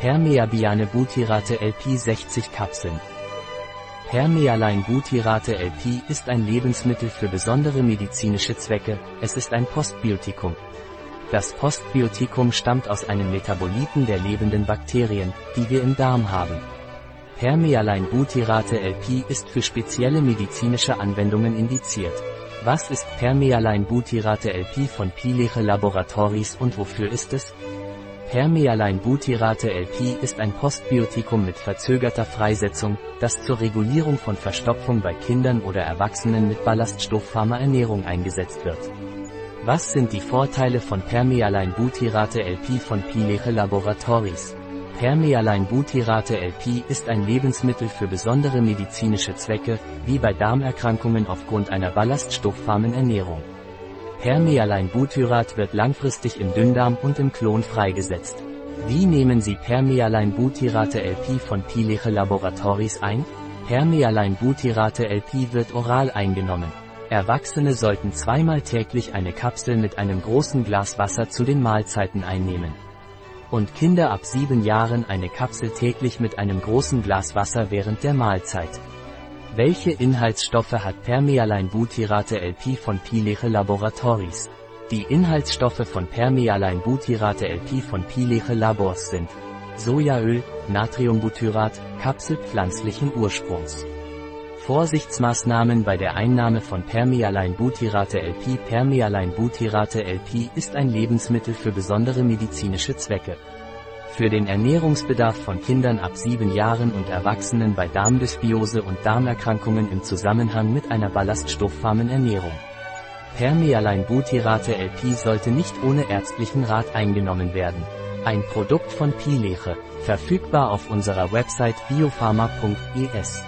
Permeabiane Butyrate LP 60 Kapseln. Permealein Butyrate LP ist ein Lebensmittel für besondere medizinische Zwecke, es ist ein Postbiotikum. Das Postbiotikum stammt aus einem Metaboliten der lebenden Bakterien, die wir im Darm haben. Permealein Butyrate LP ist für spezielle medizinische Anwendungen indiziert. Was ist Permealein Butyrate LP von Pileche Laboratories und wofür ist es? Permealein Butyrate LP ist ein Postbiotikum mit verzögerter Freisetzung, das zur Regulierung von Verstopfung bei Kindern oder Erwachsenen mit ballaststofffarmer Ernährung eingesetzt wird. Was sind die Vorteile von Permealein Butyrate LP von Pileche Laboratories? Permealein Butyrate LP ist ein Lebensmittel für besondere medizinische Zwecke, wie bei Darmerkrankungen aufgrund einer ballaststofffarmen Ernährung. Permealein Butyrat wird langfristig im Dünndarm und im Klon freigesetzt. Wie nehmen Sie Permealein Butyrate LP von Pileche Laboratories ein? Permealein Butyrate LP wird oral eingenommen. Erwachsene sollten zweimal täglich eine Kapsel mit einem großen Glas Wasser zu den Mahlzeiten einnehmen. Und Kinder ab sieben Jahren eine Kapsel täglich mit einem großen Glas Wasser während der Mahlzeit. Welche Inhaltsstoffe hat Permealein Butyrate LP von Pileche Laboratories? Die Inhaltsstoffe von Permealein Butyrate LP von Pileche Labors sind Sojaöl, Natriumbutyrat, Kapsel pflanzlichen Ursprungs. Vorsichtsmaßnahmen bei der Einnahme von Permealein Butyrate LP Permealein Butyrate LP ist ein Lebensmittel für besondere medizinische Zwecke. Für den Ernährungsbedarf von Kindern ab sieben Jahren und Erwachsenen bei Darmdysbiose und Darmerkrankungen im Zusammenhang mit einer ballaststofffarmen Ernährung. Permealein Butyrate LP sollte nicht ohne ärztlichen Rat eingenommen werden. Ein Produkt von Pileche, verfügbar auf unserer Website biopharma.es.